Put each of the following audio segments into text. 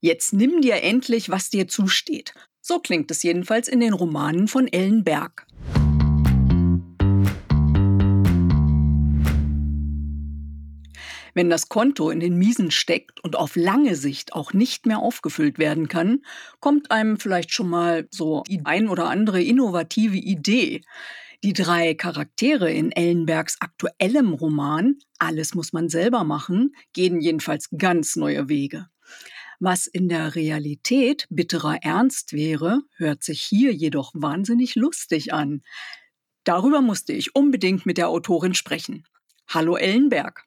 Jetzt nimm dir endlich, was dir zusteht. So klingt es jedenfalls in den Romanen von Ellen Berg. Wenn das Konto in den Miesen steckt und auf lange Sicht auch nicht mehr aufgefüllt werden kann, kommt einem vielleicht schon mal so die ein oder andere innovative Idee. Die drei Charaktere in Ellenbergs aktuellem Roman Alles muss man selber machen gehen jedenfalls ganz neue Wege. Was in der Realität bitterer Ernst wäre, hört sich hier jedoch wahnsinnig lustig an. Darüber musste ich unbedingt mit der Autorin sprechen. Hallo Ellenberg.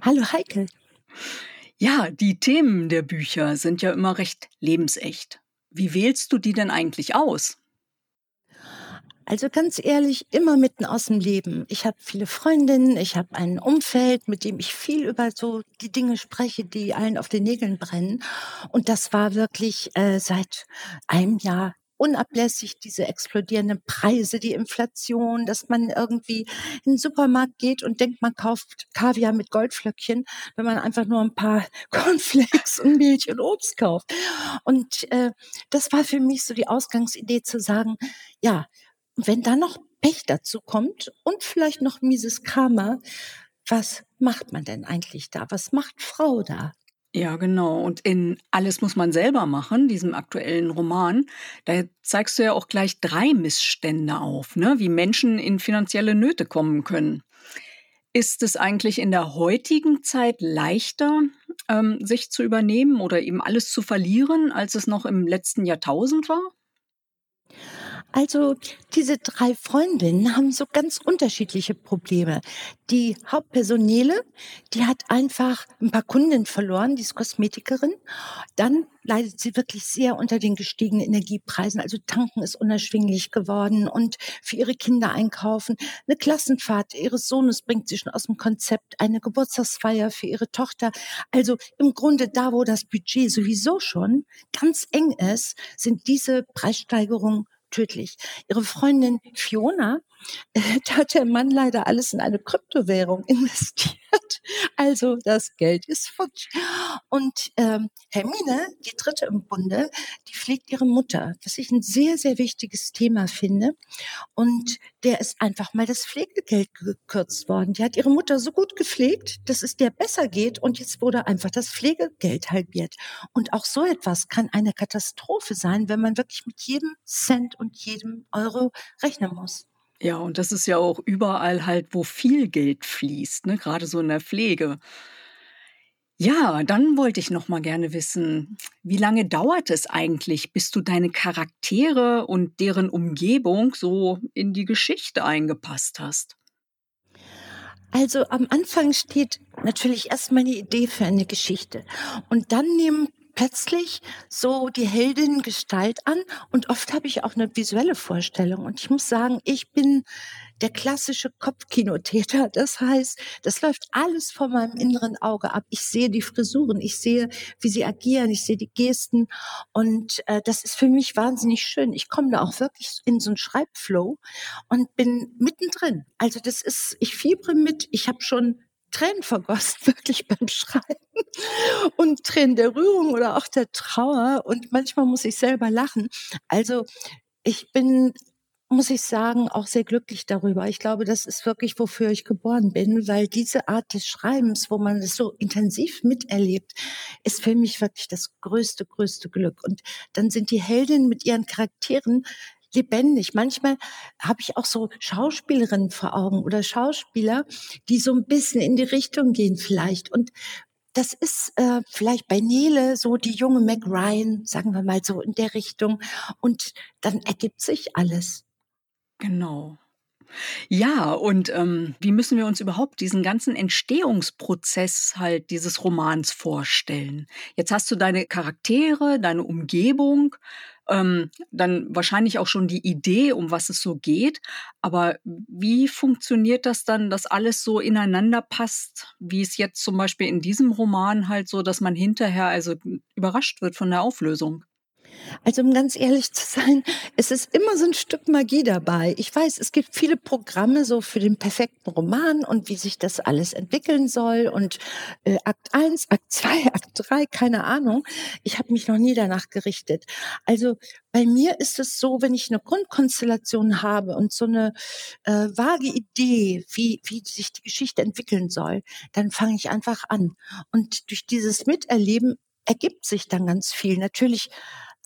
Hallo Heike. Ja, die Themen der Bücher sind ja immer recht lebensecht. Wie wählst du die denn eigentlich aus? Also ganz ehrlich, immer mitten aus dem Leben. Ich habe viele Freundinnen, ich habe ein Umfeld, mit dem ich viel über so die Dinge spreche, die allen auf den Nägeln brennen. Und das war wirklich äh, seit einem Jahr unablässig, diese explodierenden Preise, die Inflation, dass man irgendwie in den Supermarkt geht und denkt, man kauft Kaviar mit Goldflöckchen, wenn man einfach nur ein paar Cornflakes und Milch und Obst kauft. Und äh, das war für mich so die Ausgangsidee zu sagen, ja, wenn dann noch Pech dazu kommt und vielleicht noch mieses Karma, was macht man denn eigentlich da? Was macht Frau da? Ja, genau. Und in Alles muss man selber machen, diesem aktuellen Roman, da zeigst du ja auch gleich drei Missstände auf, ne? wie Menschen in finanzielle Nöte kommen können. Ist es eigentlich in der heutigen Zeit leichter, ähm, sich zu übernehmen oder eben alles zu verlieren, als es noch im letzten Jahrtausend war? Also diese drei Freundinnen haben so ganz unterschiedliche Probleme. Die Hauptperson Nele, die hat einfach ein paar Kunden verloren, die ist Kosmetikerin. Dann leidet sie wirklich sehr unter den gestiegenen Energiepreisen. Also tanken ist unerschwinglich geworden und für ihre Kinder einkaufen. Eine Klassenfahrt ihres Sohnes bringt sie schon aus dem Konzept. Eine Geburtstagsfeier für ihre Tochter. Also im Grunde da, wo das Budget sowieso schon ganz eng ist, sind diese Preissteigerungen tödlich. Ihre Freundin Fiona, da hat der Mann leider alles in eine Kryptowährung investiert. Also das Geld ist futsch. Und ähm, Hermine, die dritte im Bunde, die pflegt ihre Mutter, was ich ein sehr, sehr wichtiges Thema finde. Und der ist einfach mal das Pflegegeld gekürzt worden. Die hat ihre Mutter so gut gepflegt, dass es der besser geht und jetzt wurde einfach das Pflegegeld halbiert. Und auch so etwas kann eine Katastrophe sein, wenn man wirklich mit jedem Cent und jedem Euro rechnen muss. Ja, und das ist ja auch überall halt, wo viel Geld fließt, ne? Gerade so in der Pflege. Ja, dann wollte ich noch mal gerne wissen, wie lange dauert es eigentlich, bis du deine Charaktere und deren Umgebung so in die Geschichte eingepasst hast? Also am Anfang steht natürlich erstmal eine Idee für eine Geschichte. Und dann nehmen plötzlich so die Heldin Gestalt an und oft habe ich auch eine visuelle Vorstellung und ich muss sagen, ich bin der klassische Kopfkinotäter. Das heißt, das läuft alles vor meinem inneren Auge ab. Ich sehe die Frisuren, ich sehe, wie sie agieren, ich sehe die Gesten und äh, das ist für mich wahnsinnig schön. Ich komme da auch wirklich in so einen Schreibflow und bin mittendrin. Also das ist, ich fiebre mit. Ich habe schon Tränen vergossen, wirklich beim Schreiben. Und Tränen der Rührung oder auch der Trauer. Und manchmal muss ich selber lachen. Also ich bin muss ich sagen, auch sehr glücklich darüber. Ich glaube, das ist wirklich, wofür ich geboren bin, weil diese Art des Schreibens, wo man es so intensiv miterlebt, ist für mich wirklich das größte, größte Glück. Und dann sind die Heldinnen mit ihren Charakteren lebendig. Manchmal habe ich auch so Schauspielerinnen vor Augen oder Schauspieler, die so ein bisschen in die Richtung gehen vielleicht. Und das ist äh, vielleicht bei Nele so die junge Mac Ryan, sagen wir mal so in der Richtung. Und dann ergibt sich alles. Genau. Ja, und ähm, wie müssen wir uns überhaupt diesen ganzen Entstehungsprozess halt dieses Romans vorstellen? Jetzt hast du deine Charaktere, deine Umgebung, ähm, dann wahrscheinlich auch schon die Idee, um was es so geht. Aber wie funktioniert das dann, dass alles so ineinander passt, wie es jetzt zum Beispiel in diesem Roman halt so, dass man hinterher also überrascht wird von der Auflösung? Also um ganz ehrlich zu sein, es ist immer so ein Stück Magie dabei. Ich weiß, es gibt viele Programme so für den perfekten Roman und wie sich das alles entwickeln soll und äh, Akt 1, Akt 2, Akt 3, keine Ahnung. Ich habe mich noch nie danach gerichtet. Also bei mir ist es so, wenn ich eine Grundkonstellation habe und so eine äh, vage Idee, wie, wie sich die Geschichte entwickeln soll, dann fange ich einfach an. Und durch dieses Miterleben ergibt sich dann ganz viel. Natürlich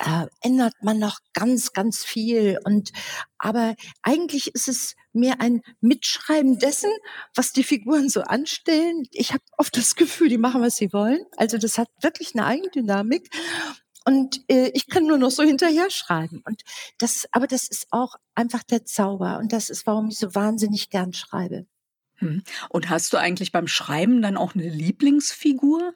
äh, ändert man noch ganz, ganz viel. Und aber eigentlich ist es mehr ein Mitschreiben dessen, was die Figuren so anstellen. Ich habe oft das Gefühl, die machen, was sie wollen. Also das hat wirklich eine Eigendynamik. Und äh, ich kann nur noch so hinterher schreiben. Und das, aber das ist auch einfach der Zauber. Und das ist, warum ich so wahnsinnig gern schreibe. Hm. Und hast du eigentlich beim Schreiben dann auch eine Lieblingsfigur?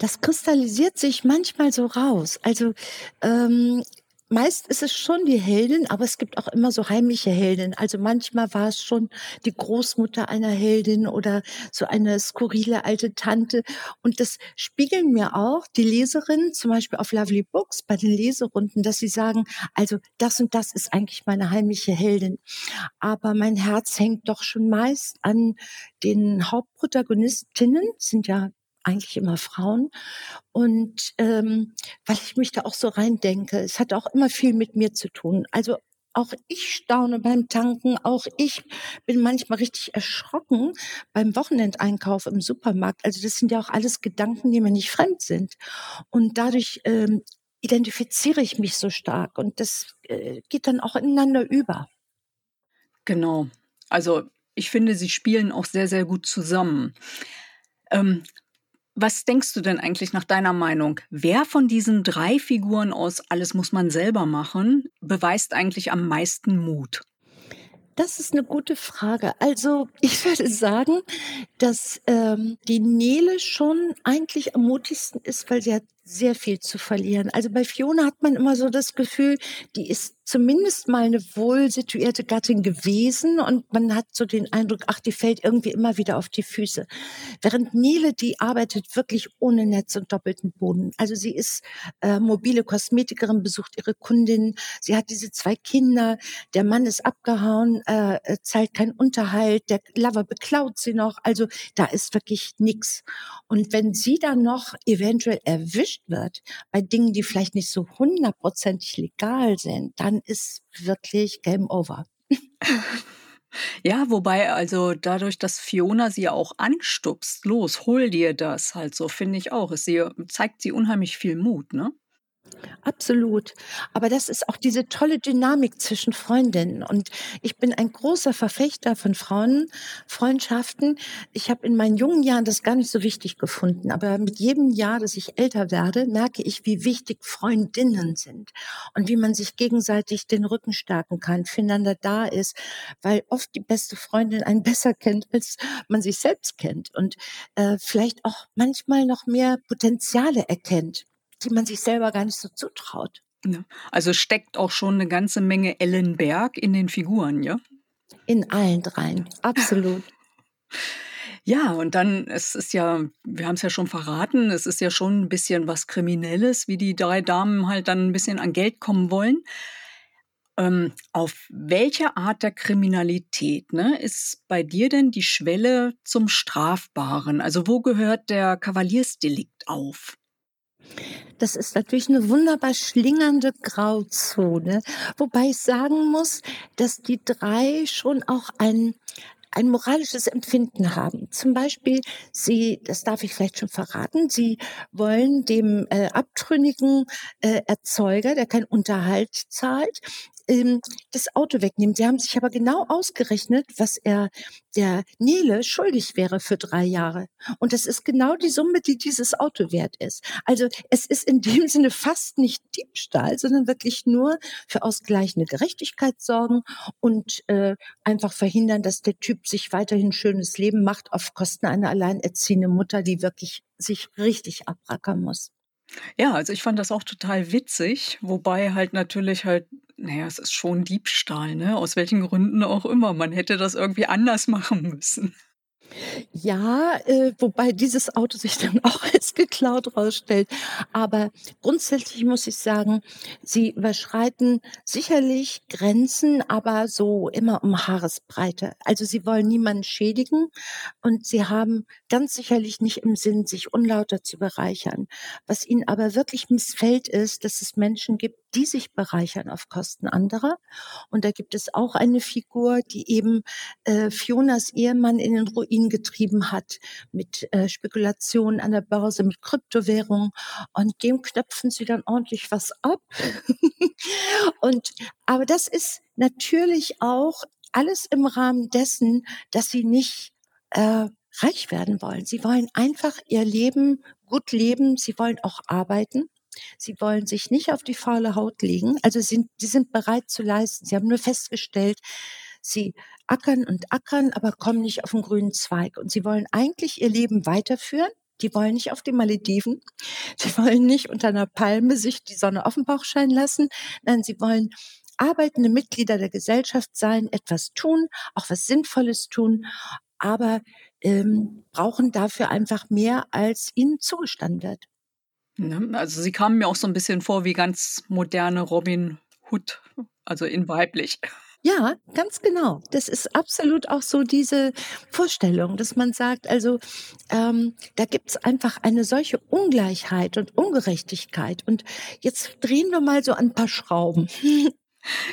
Das kristallisiert sich manchmal so raus. Also ähm, meist ist es schon die Heldin, aber es gibt auch immer so heimliche Helden. Also manchmal war es schon die Großmutter einer Heldin oder so eine skurrile alte Tante. Und das spiegeln mir auch die Leserinnen, zum Beispiel auf Lovely Books bei den Leserunden, dass sie sagen, also das und das ist eigentlich meine heimliche Heldin. Aber mein Herz hängt doch schon meist an den Hauptprotagonistinnen, sind ja eigentlich immer Frauen. Und ähm, weil ich mich da auch so reindenke, es hat auch immer viel mit mir zu tun. Also auch ich staune beim Tanken, auch ich bin manchmal richtig erschrocken beim Wochenendeinkauf im Supermarkt. Also das sind ja auch alles Gedanken, die mir nicht fremd sind. Und dadurch ähm, identifiziere ich mich so stark und das äh, geht dann auch ineinander über. Genau. Also ich finde, sie spielen auch sehr, sehr gut zusammen. Ähm, was denkst du denn eigentlich nach deiner Meinung? Wer von diesen drei Figuren aus Alles muss man selber machen, beweist eigentlich am meisten Mut? Das ist eine gute Frage. Also ich würde sagen, dass ähm, die Nele schon eigentlich am mutigsten ist, weil sie hat sehr viel zu verlieren. Also bei Fiona hat man immer so das Gefühl, die ist zumindest mal eine wohl situierte Gattin gewesen und man hat so den Eindruck, ach, die fällt irgendwie immer wieder auf die Füße. Während Nele, die arbeitet wirklich ohne Netz und doppelten Boden. Also sie ist äh, mobile Kosmetikerin, besucht ihre Kundin, sie hat diese zwei Kinder, der Mann ist abgehauen, äh, äh zahlt keinen Unterhalt, der Lover beklaut sie noch. Also da ist wirklich nichts. Und wenn sie dann noch eventuell erwischt wird bei Dingen, die vielleicht nicht so hundertprozentig legal sind, dann ist wirklich Game Over. Ja, wobei also dadurch, dass Fiona sie auch anstupst, los, hol dir das halt so, finde ich auch. Sie zeigt sie unheimlich viel Mut, ne? Absolut. Aber das ist auch diese tolle Dynamik zwischen Freundinnen. Und ich bin ein großer Verfechter von Frauenfreundschaften. Ich habe in meinen jungen Jahren das gar nicht so wichtig gefunden. Aber mit jedem Jahr, dass ich älter werde, merke ich, wie wichtig Freundinnen sind und wie man sich gegenseitig den Rücken stärken kann, füreinander da ist, weil oft die beste Freundin einen besser kennt, als man sich selbst kennt und äh, vielleicht auch manchmal noch mehr Potenziale erkennt die man sich selber gar nicht so zutraut. Ja. Also steckt auch schon eine ganze Menge Ellen Berg in den Figuren, ja? In allen dreien, absolut. Ja, und dann, es ist ja, wir haben es ja schon verraten, es ist ja schon ein bisschen was Kriminelles, wie die drei Damen halt dann ein bisschen an Geld kommen wollen. Ähm, auf welche Art der Kriminalität ne, ist bei dir denn die Schwelle zum Strafbaren? Also wo gehört der Kavaliersdelikt auf? Das ist natürlich eine wunderbar schlingernde Grauzone, wobei ich sagen muss, dass die drei schon auch ein ein moralisches Empfinden haben. Zum Beispiel, sie, das darf ich vielleicht schon verraten, sie wollen dem äh, abtrünnigen äh, Erzeuger, der keinen Unterhalt zahlt, ähm, das Auto wegnehmen. Sie haben sich aber genau ausgerechnet, was er der Nele schuldig wäre für drei Jahre. Und das ist genau die Summe, die dieses Auto wert ist. Also es ist in dem Sinne fast nicht Diebstahl, sondern wirklich nur für ausgleichende Gerechtigkeit sorgen und äh, einfach verhindern, dass der Typ sich weiterhin schönes Leben macht auf Kosten einer alleinerziehenden Mutter, die wirklich sich richtig abrackern muss. Ja, also ich fand das auch total witzig, wobei halt natürlich halt naja, es ist schon Diebstahl, ne? Aus welchen Gründen auch immer. Man hätte das irgendwie anders machen müssen. Ja, äh, wobei dieses Auto sich dann auch als geklaut rausstellt. Aber grundsätzlich muss ich sagen, sie überschreiten sicherlich Grenzen, aber so immer um Haaresbreite. Also sie wollen niemanden schädigen und sie haben ganz sicherlich nicht im Sinn, sich unlauter zu bereichern. Was ihnen aber wirklich missfällt, ist, dass es Menschen gibt, die sich bereichern auf Kosten anderer. Und da gibt es auch eine Figur, die eben äh, Fionas Ehemann in den Ruin getrieben hat mit äh, Spekulationen an der Börse, mit Kryptowährungen. Und dem knöpfen sie dann ordentlich was ab. und aber das ist natürlich auch alles im Rahmen dessen, dass sie nicht äh, reich werden wollen. Sie wollen einfach ihr Leben gut leben. Sie wollen auch arbeiten. Sie wollen sich nicht auf die faule Haut legen. Also sind, sie sind bereit zu leisten. Sie haben nur festgestellt, sie ackern und ackern, aber kommen nicht auf den grünen Zweig. Und sie wollen eigentlich ihr Leben weiterführen. Die wollen nicht auf die Malediven. Sie wollen nicht unter einer Palme sich die Sonne auf den Bauch scheinen lassen. Nein, sie wollen arbeitende Mitglieder der Gesellschaft sein, etwas tun, auch was Sinnvolles tun, aber ähm, brauchen dafür einfach mehr, als ihnen zugestanden wird. Ne? Also sie kamen mir auch so ein bisschen vor wie ganz moderne Robin Hood, also in weiblich. Ja, ganz genau. Das ist absolut auch so diese Vorstellung, dass man sagt, also ähm, da gibt's einfach eine solche Ungleichheit und Ungerechtigkeit. Und jetzt drehen wir mal so ein paar Schrauben.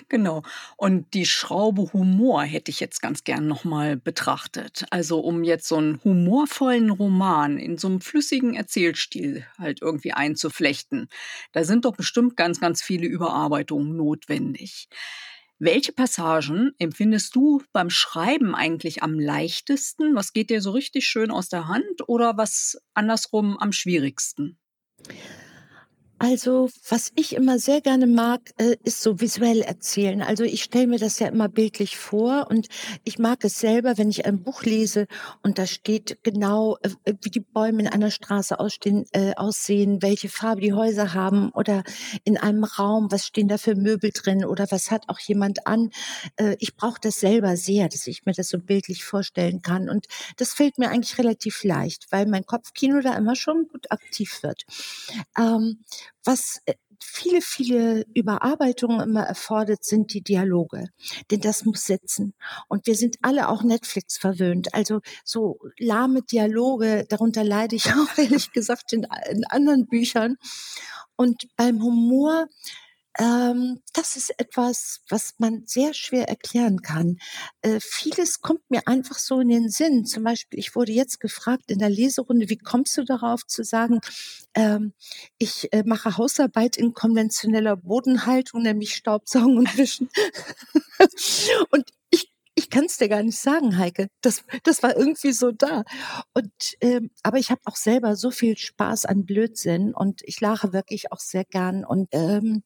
Genau. Und die Schraube Humor hätte ich jetzt ganz gern nochmal betrachtet. Also um jetzt so einen humorvollen Roman in so einem flüssigen Erzählstil halt irgendwie einzuflechten. Da sind doch bestimmt ganz, ganz viele Überarbeitungen notwendig. Welche Passagen empfindest du beim Schreiben eigentlich am leichtesten? Was geht dir so richtig schön aus der Hand oder was andersrum am schwierigsten? Also, was ich immer sehr gerne mag, äh, ist so visuell erzählen. Also ich stelle mir das ja immer bildlich vor und ich mag es selber, wenn ich ein Buch lese und da steht genau, äh, wie die Bäume in einer Straße äh, aussehen, welche Farbe die Häuser haben oder in einem Raum, was stehen da für Möbel drin oder was hat auch jemand an. Ich brauche das selber sehr, dass ich mir das so bildlich vorstellen kann und das fällt mir eigentlich relativ leicht, weil mein Kopfkino da immer schon gut aktiv wird. Ähm, was äh, viele, viele Überarbeitungen immer erfordert, sind die Dialoge. Denn das muss sitzen. Und wir sind alle auch Netflix verwöhnt. Also so lahme Dialoge, darunter leide ich auch ehrlich gesagt in, in anderen Büchern. Und beim Humor ähm, das ist etwas, was man sehr schwer erklären kann. Äh, vieles kommt mir einfach so in den Sinn. Zum Beispiel, ich wurde jetzt gefragt in der Leserunde, wie kommst du darauf zu sagen, ähm, ich äh, mache Hausarbeit in konventioneller Bodenhaltung, nämlich Staubsaugen und Wischen. und ich kann es dir gar nicht sagen, Heike. Das, das war irgendwie so da. Und ähm, aber ich habe auch selber so viel Spaß an Blödsinn und ich lache wirklich auch sehr gern. Und ähm,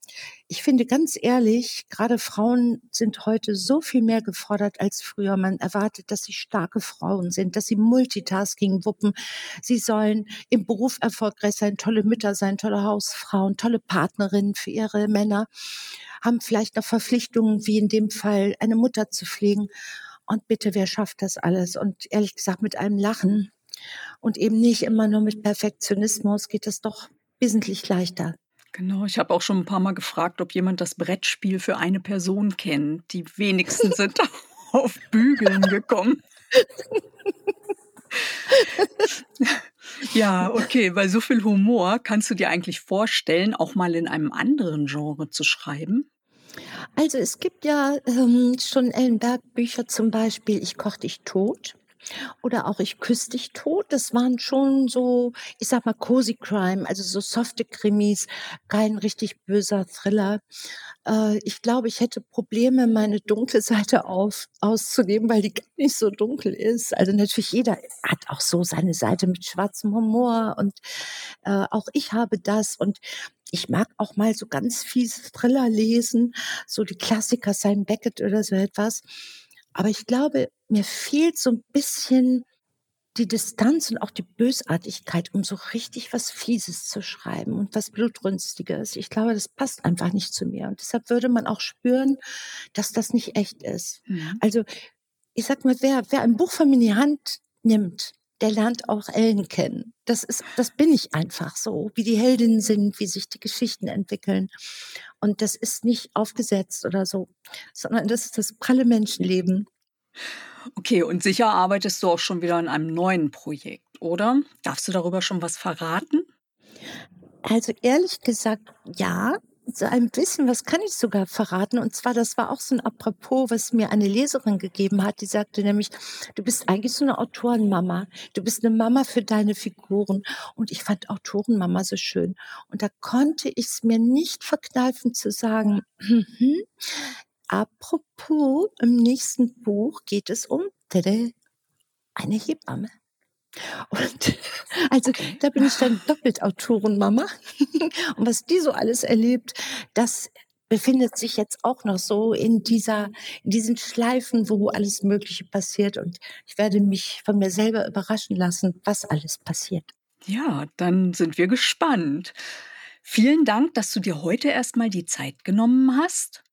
ich finde ganz ehrlich, gerade Frauen sind heute so viel mehr gefordert als früher. Man erwartet, dass sie starke Frauen sind, dass sie Multitasking wuppen. Sie sollen im Beruf erfolgreich sein, tolle Mütter sein, tolle Hausfrauen, tolle Partnerinnen für ihre Männer haben vielleicht noch Verpflichtungen, wie in dem Fall eine Mutter zu pflegen. Und bitte, wer schafft das alles? Und ehrlich gesagt, mit einem Lachen und eben nicht immer nur mit Perfektionismus geht es doch wesentlich leichter. Genau, ich habe auch schon ein paar Mal gefragt, ob jemand das Brettspiel für eine Person kennt. Die wenigsten sind auf Bügeln gekommen. ja, okay, bei so viel Humor kannst du dir eigentlich vorstellen, auch mal in einem anderen Genre zu schreiben? Also es gibt ja ähm, schon Ellenberg-Bücher zum Beispiel, Ich koch dich tot. Oder auch Ich küsse dich tot. Das waren schon so, ich sag mal, cozy Crime, also so softe Krimis, kein richtig böser Thriller. Äh, ich glaube, ich hätte Probleme, meine dunkle Seite auf, auszugeben, weil die gar nicht so dunkel ist. Also natürlich jeder hat auch so seine Seite mit schwarzem Humor und äh, auch ich habe das und ich mag auch mal so ganz fiese Thriller lesen, so die Klassiker, Simon Beckett oder so etwas. Aber ich glaube, mir fehlt so ein bisschen die Distanz und auch die Bösartigkeit, um so richtig was Fieses zu schreiben und was Blutrünstiges. Ich glaube, das passt einfach nicht zu mir. Und deshalb würde man auch spüren, dass das nicht echt ist. Mhm. Also, ich sag mal, wer, wer ein Buch von mir in die Hand nimmt, der lernt auch Ellen kennen. Das ist, das bin ich einfach so, wie die Heldinnen sind, wie sich die Geschichten entwickeln. Und das ist nicht aufgesetzt oder so, sondern das ist das pralle Menschenleben. Okay, und sicher arbeitest du auch schon wieder an einem neuen Projekt, oder? Darfst du darüber schon was verraten? Also ehrlich gesagt, ja so ein bisschen, was kann ich sogar verraten? Und zwar, das war auch so ein Apropos, was mir eine Leserin gegeben hat. Die sagte nämlich, du bist eigentlich so eine Autorenmama. Du bist eine Mama für deine Figuren. Und ich fand Autorenmama so schön. Und da konnte ich es mir nicht verkneifen zu sagen, mhm, apropos, im nächsten Buch geht es um eine Hebamme. Und also okay. da bin ich dann doppelt Autorenmama. Und was die so alles erlebt, das befindet sich jetzt auch noch so in dieser, in diesen Schleifen, wo alles Mögliche passiert. Und ich werde mich von mir selber überraschen lassen, was alles passiert. Ja, dann sind wir gespannt. Vielen Dank, dass du dir heute erstmal die Zeit genommen hast.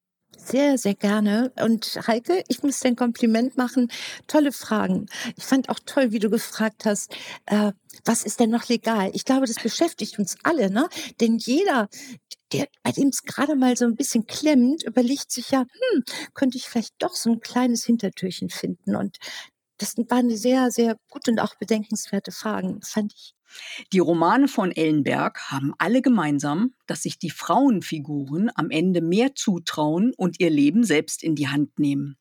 Sehr, sehr gerne. Und Heike, ich muss dir ein Kompliment machen. Tolle Fragen. Ich fand auch toll, wie du gefragt hast, äh, was ist denn noch legal? Ich glaube, das beschäftigt uns alle, ne? Denn jeder, der, bei dem es gerade mal so ein bisschen klemmt, überlegt sich ja, hm, könnte ich vielleicht doch so ein kleines Hintertürchen finden. Und das waren sehr, sehr gute und auch bedenkenswerte Fragen, fand ich. Die Romane von Ellenberg haben alle gemeinsam, dass sich die Frauenfiguren am Ende mehr zutrauen und ihr Leben selbst in die Hand nehmen.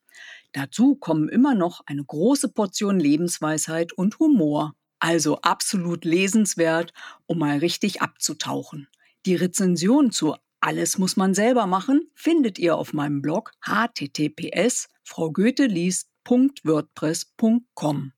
Dazu kommen immer noch eine große Portion Lebensweisheit und Humor. Also absolut lesenswert, um mal richtig abzutauchen. Die Rezension zu Alles muss man selber machen findet ihr auf meinem Blog https fraugoetheliest.wordpress.com.